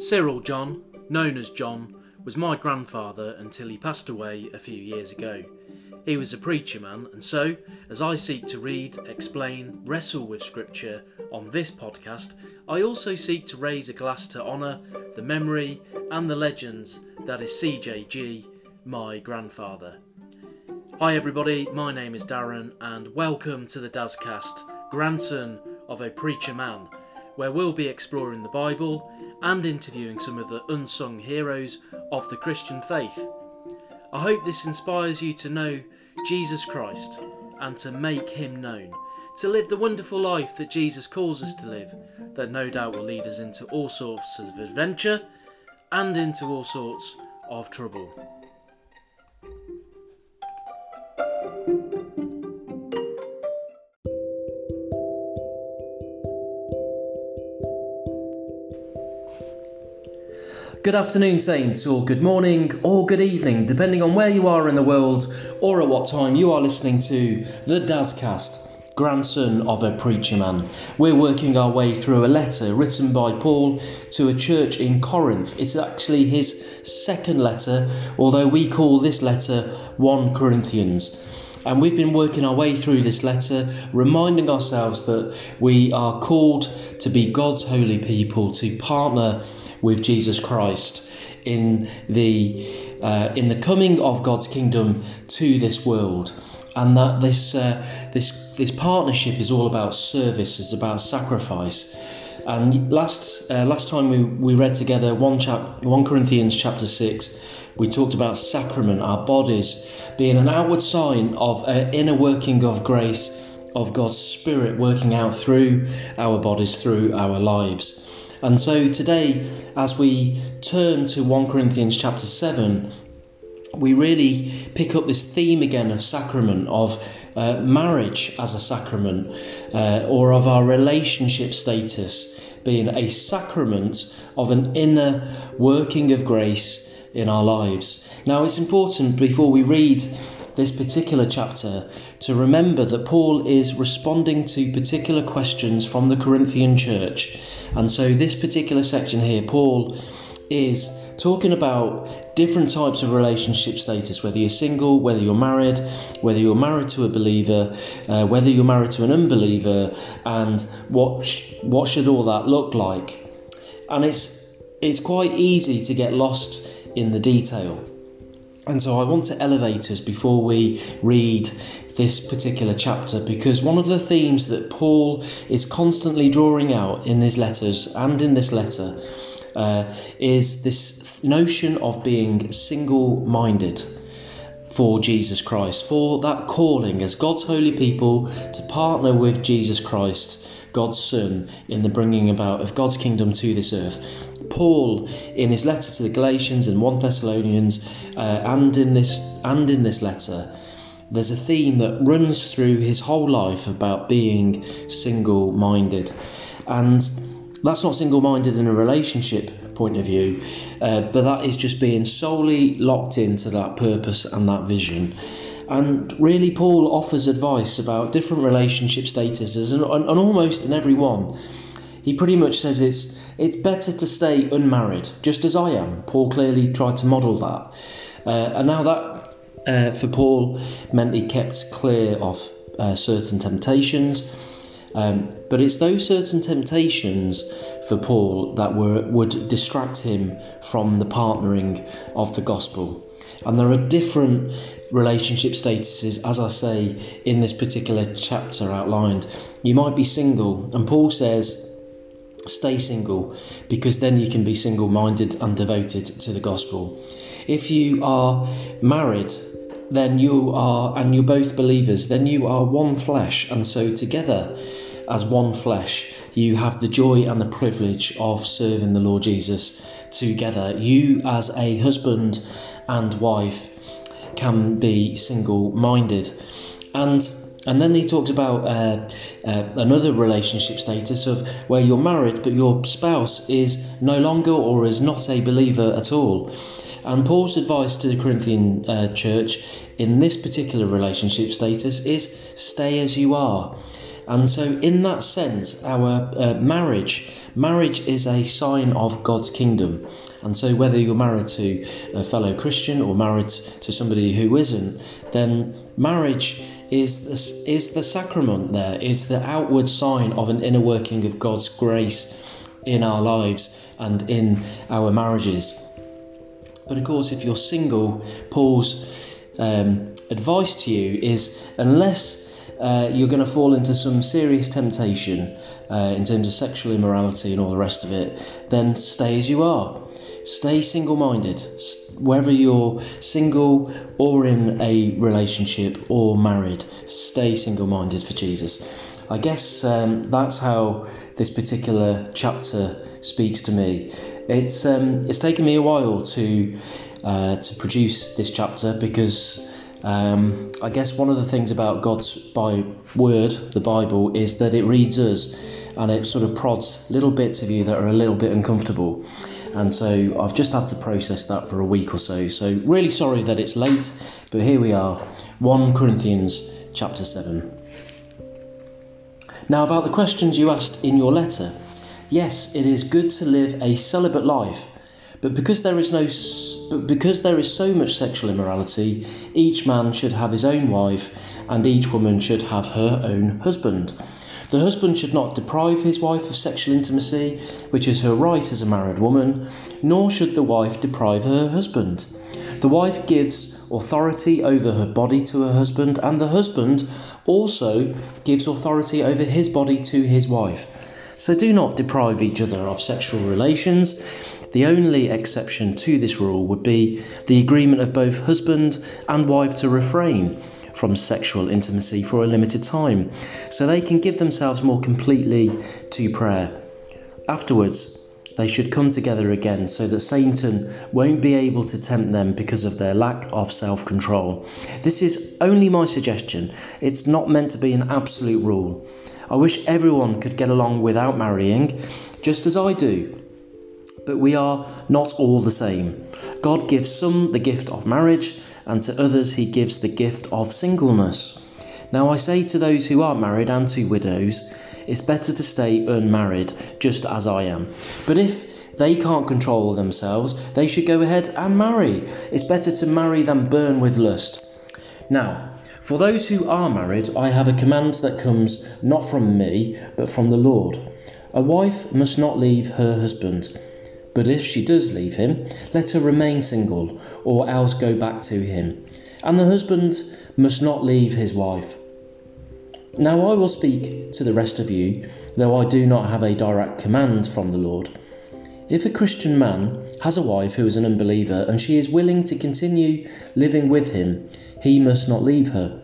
Cyril John, known as John, was my grandfather until he passed away a few years ago. He was a preacher man, and so, as I seek to read, explain, wrestle with Scripture on this podcast, I also seek to raise a glass to honour the memory and the legends that is CJG, my grandfather. Hi, everybody, my name is Darren, and welcome to the Dazcast, grandson of a preacher man, where we'll be exploring the Bible and interviewing some of the unsung heroes of the Christian faith. I hope this inspires you to know Jesus Christ and to make him known, to live the wonderful life that Jesus calls us to live, that no doubt will lead us into all sorts of adventure and into all sorts of trouble. Good afternoon, Saints, or good morning, or good evening, depending on where you are in the world or at what time you are listening to the Dazcast, grandson of a preacher man. We're working our way through a letter written by Paul to a church in Corinth. It's actually his second letter, although we call this letter 1 Corinthians. And we've been working our way through this letter, reminding ourselves that we are called to be God's holy people, to partner with Jesus Christ in the uh, in the coming of God's kingdom to this world, and that this uh, this this partnership is all about service, it's about sacrifice. And last uh, last time we, we read together one chap one Corinthians chapter six, we talked about sacrament, our bodies being an outward sign of an inner working of grace of God's Spirit working out through our bodies, through our lives. And so today, as we turn to 1 Corinthians chapter 7, we really pick up this theme again of sacrament, of uh, marriage as a sacrament, uh, or of our relationship status being a sacrament of an inner working of grace in our lives. Now, it's important before we read this particular chapter to remember that Paul is responding to particular questions from the Corinthian church and so, this particular section here, Paul is talking about different types of relationship status whether you're single, whether you're married, whether you're married to a believer, uh, whether you're married to an unbeliever, and what, sh- what should all that look like. And it's, it's quite easy to get lost in the detail. And so I want to elevate us before we read this particular chapter because one of the themes that Paul is constantly drawing out in his letters and in this letter uh, is this notion of being single minded for Jesus Christ, for that calling as God's holy people to partner with Jesus Christ, God's Son, in the bringing about of God's kingdom to this earth. Paul, in his letter to the Galatians and 1 Thessalonians, uh, and in this and in this letter, there's a theme that runs through his whole life about being single minded. And that's not single minded in a relationship point of view, uh, but that is just being solely locked into that purpose and that vision. And really, Paul offers advice about different relationship statuses, and, and, and almost in every one, he pretty much says it's it's better to stay unmarried, just as I am. Paul clearly tried to model that. Uh, and now that uh, for Paul meant he kept clear of uh, certain temptations. Um, but it's those certain temptations for Paul that were would distract him from the partnering of the gospel. And there are different relationship statuses, as I say in this particular chapter outlined. You might be single, and Paul says, stay single because then you can be single minded and devoted to the gospel. If you are married, then you are, and you're both believers, then you are one flesh, and so together as one flesh, you have the joy and the privilege of serving the Lord Jesus together. You, as a husband and wife, can be single minded. And and then he talks about uh, uh, another relationship status of where you're married, but your spouse is no longer or is not a believer at all. And Paul's advice to the Corinthian uh, church in this particular relationship status is stay as you are. And so, in that sense, our uh, marriage marriage is a sign of God's kingdom. And so, whether you're married to a fellow Christian or married to somebody who isn't, then marriage is the, is the sacrament there, is the outward sign of an inner working of God's grace in our lives and in our marriages. But of course, if you're single, Paul's um, advice to you is unless uh, you're going to fall into some serious temptation uh, in terms of sexual immorality and all the rest of it, then stay as you are. Stay single minded, whether you're single or in a relationship or married, stay single minded for Jesus. I guess um, that's how this particular chapter speaks to me. It's um, it's taken me a while to uh, to produce this chapter because um, I guess one of the things about God's by word, the Bible, is that it reads us and it sort of prods little bits of you that are a little bit uncomfortable. And so I've just had to process that for a week or so. So really sorry that it's late, but here we are, 1 Corinthians chapter 7. Now about the questions you asked in your letter. Yes, it is good to live a celibate life, but because there is no but because there is so much sexual immorality, each man should have his own wife and each woman should have her own husband. The husband should not deprive his wife of sexual intimacy, which is her right as a married woman, nor should the wife deprive her husband. The wife gives authority over her body to her husband, and the husband also gives authority over his body to his wife. So do not deprive each other of sexual relations. The only exception to this rule would be the agreement of both husband and wife to refrain from sexual intimacy for a limited time, so they can give themselves more completely to prayer. Afterwards, they should come together again so that Satan won't be able to tempt them because of their lack of self control. This is only my suggestion, it's not meant to be an absolute rule. I wish everyone could get along without marrying, just as I do. But we are not all the same. God gives some the gift of marriage and to others he gives the gift of singleness. Now I say to those who are married and to widows, it's better to stay unmarried, just as I am. But if they can't control themselves, they should go ahead and marry. It's better to marry than burn with lust. Now, for those who are married, I have a command that comes not from me, but from the Lord. A wife must not leave her husband. But if she does leave him, let her remain single, or else go back to him. And the husband must not leave his wife. Now I will speak to the rest of you, though I do not have a direct command from the Lord. If a Christian man has a wife who is an unbeliever and she is willing to continue living with him, he must not leave her.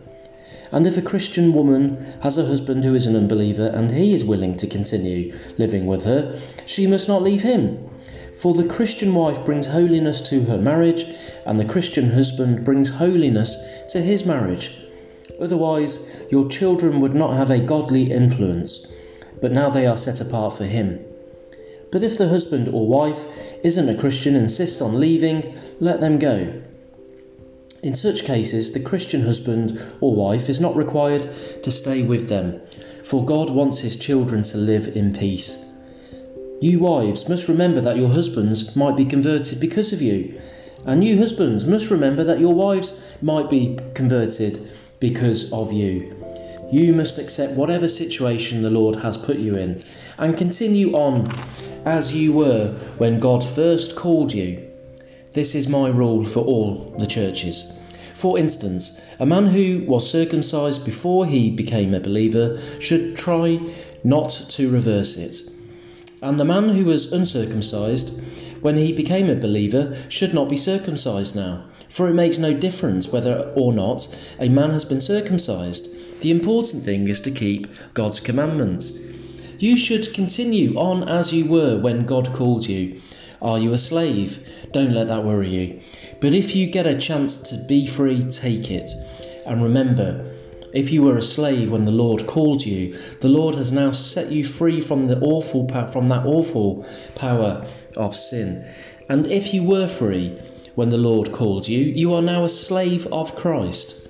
And if a Christian woman has a husband who is an unbeliever and he is willing to continue living with her, she must not leave him. For the Christian wife brings holiness to her marriage, and the Christian husband brings holiness to his marriage. Otherwise, your children would not have a godly influence, but now they are set apart for him. But if the husband or wife isn't a Christian and insists on leaving, let them go. In such cases, the Christian husband or wife is not required to stay with them, for God wants his children to live in peace. You wives must remember that your husbands might be converted because of you. And you husbands must remember that your wives might be converted because of you. You must accept whatever situation the Lord has put you in and continue on as you were when God first called you. This is my rule for all the churches. For instance, a man who was circumcised before he became a believer should try not to reverse it. And the man who was uncircumcised, when he became a believer, should not be circumcised now. For it makes no difference whether or not a man has been circumcised. The important thing is to keep God's commandments. You should continue on as you were when God called you. Are you a slave? Don't let that worry you. But if you get a chance to be free, take it. And remember, if you were a slave when the Lord called you, the Lord has now set you free from the awful from that awful power of sin. And if you were free when the Lord called you, you are now a slave of Christ.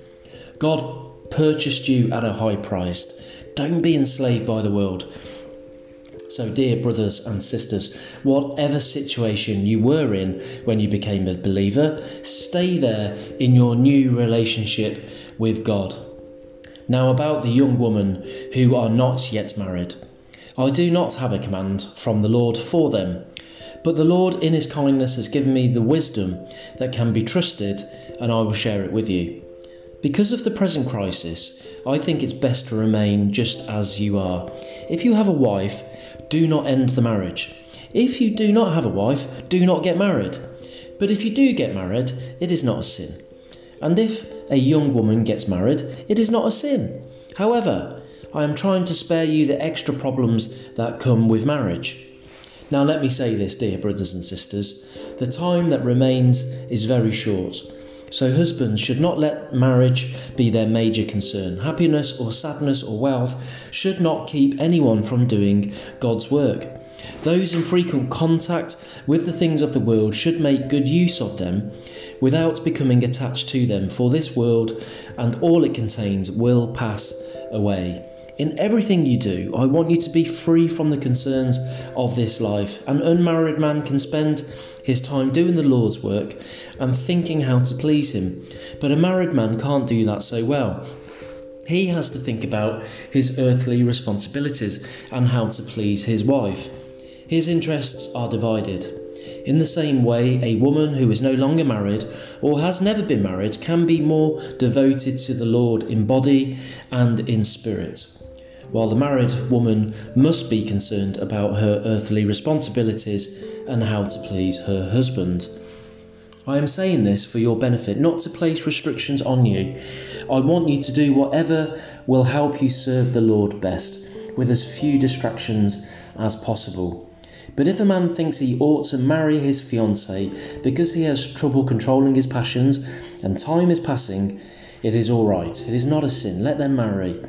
God purchased you at a high price. Don't be enslaved by the world. So, dear brothers and sisters, whatever situation you were in when you became a believer, stay there in your new relationship with God. Now, about the young women who are not yet married, I do not have a command from the Lord for them, but the Lord, in His kindness, has given me the wisdom that can be trusted, and I will share it with you. Because of the present crisis, I think it's best to remain just as you are. If you have a wife, do not end the marriage. If you do not have a wife, do not get married. But if you do get married, it is not a sin. And if a young woman gets married, it is not a sin. However, I am trying to spare you the extra problems that come with marriage. Now, let me say this, dear brothers and sisters the time that remains is very short. So, husbands should not let marriage be their major concern. Happiness or sadness or wealth should not keep anyone from doing God's work. Those in frequent contact with the things of the world should make good use of them without becoming attached to them, for this world and all it contains will pass away. In everything you do, I want you to be free from the concerns of this life. An unmarried man can spend his time doing the Lord's work and thinking how to please Him. But a married man can't do that so well. He has to think about his earthly responsibilities and how to please his wife. His interests are divided. In the same way, a woman who is no longer married or has never been married can be more devoted to the Lord in body and in spirit while the married woman must be concerned about her earthly responsibilities and how to please her husband. I am saying this for your benefit, not to place restrictions on you. I want you to do whatever will help you serve the Lord best, with as few distractions as possible. But if a man thinks he ought to marry his fiancée because he has trouble controlling his passions and time is passing, it is all right. It is not a sin. Let them marry.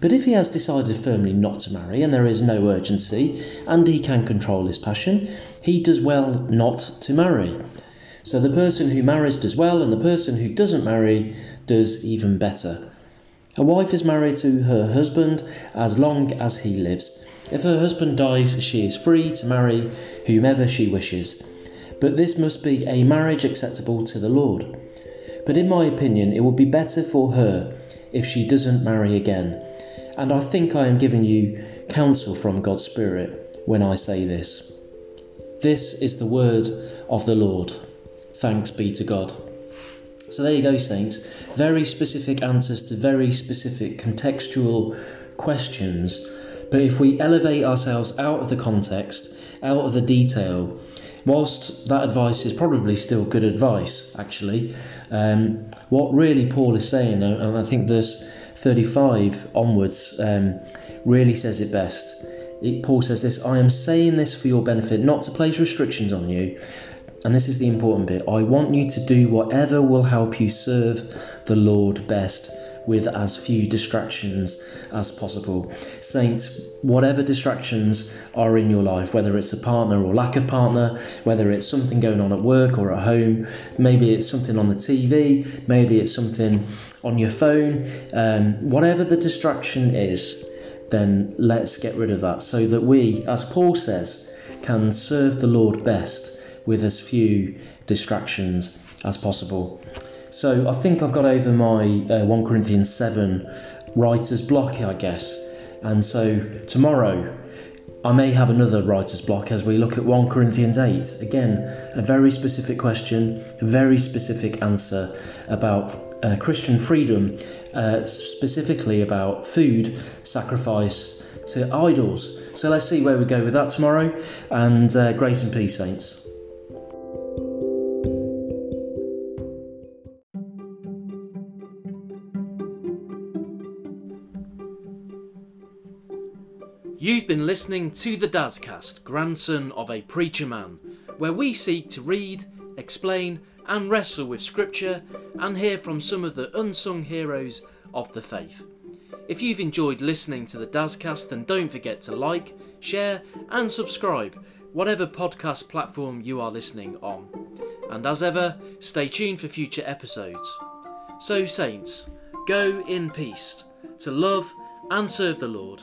But if he has decided firmly not to marry and there is no urgency and he can control his passion, he does well not to marry. So the person who marries does well and the person who doesn't marry does even better. A wife is married to her husband as long as he lives. If her husband dies, she is free to marry whomever she wishes. But this must be a marriage acceptable to the Lord. But in my opinion, it would be better for her if she doesn't marry again and I think I am giving you counsel from God's Spirit when I say this. This is the word of the Lord. Thanks be to God. So there you go, Saints. Very specific answers to very specific contextual questions. But if we elevate ourselves out of the context, out of the detail, whilst that advice is probably still good advice, actually, um, what really Paul is saying, and I think this 35 onwards um, really says it best. It, Paul says this I am saying this for your benefit, not to place restrictions on you. And this is the important bit. I want you to do whatever will help you serve the Lord best with as few distractions as possible. Saints, whatever distractions are in your life, whether it's a partner or lack of partner, whether it's something going on at work or at home, maybe it's something on the TV, maybe it's something on your phone, um, whatever the distraction is, then let's get rid of that so that we, as Paul says, can serve the Lord best with as few distractions as possible. So I think I've got over my uh, 1 Corinthians 7 writer's block, I guess. And so tomorrow I may have another writer's block as we look at 1 Corinthians 8. Again, a very specific question, a very specific answer about uh, Christian freedom, uh, specifically about food sacrifice to idols. So let's see where we go with that tomorrow. And uh, grace and peace, saints. Listening to the Dazcast, grandson of a preacher man, where we seek to read, explain, and wrestle with Scripture and hear from some of the unsung heroes of the faith. If you've enjoyed listening to the Dazcast, then don't forget to like, share, and subscribe, whatever podcast platform you are listening on. And as ever, stay tuned for future episodes. So, Saints, go in peace to love and serve the Lord.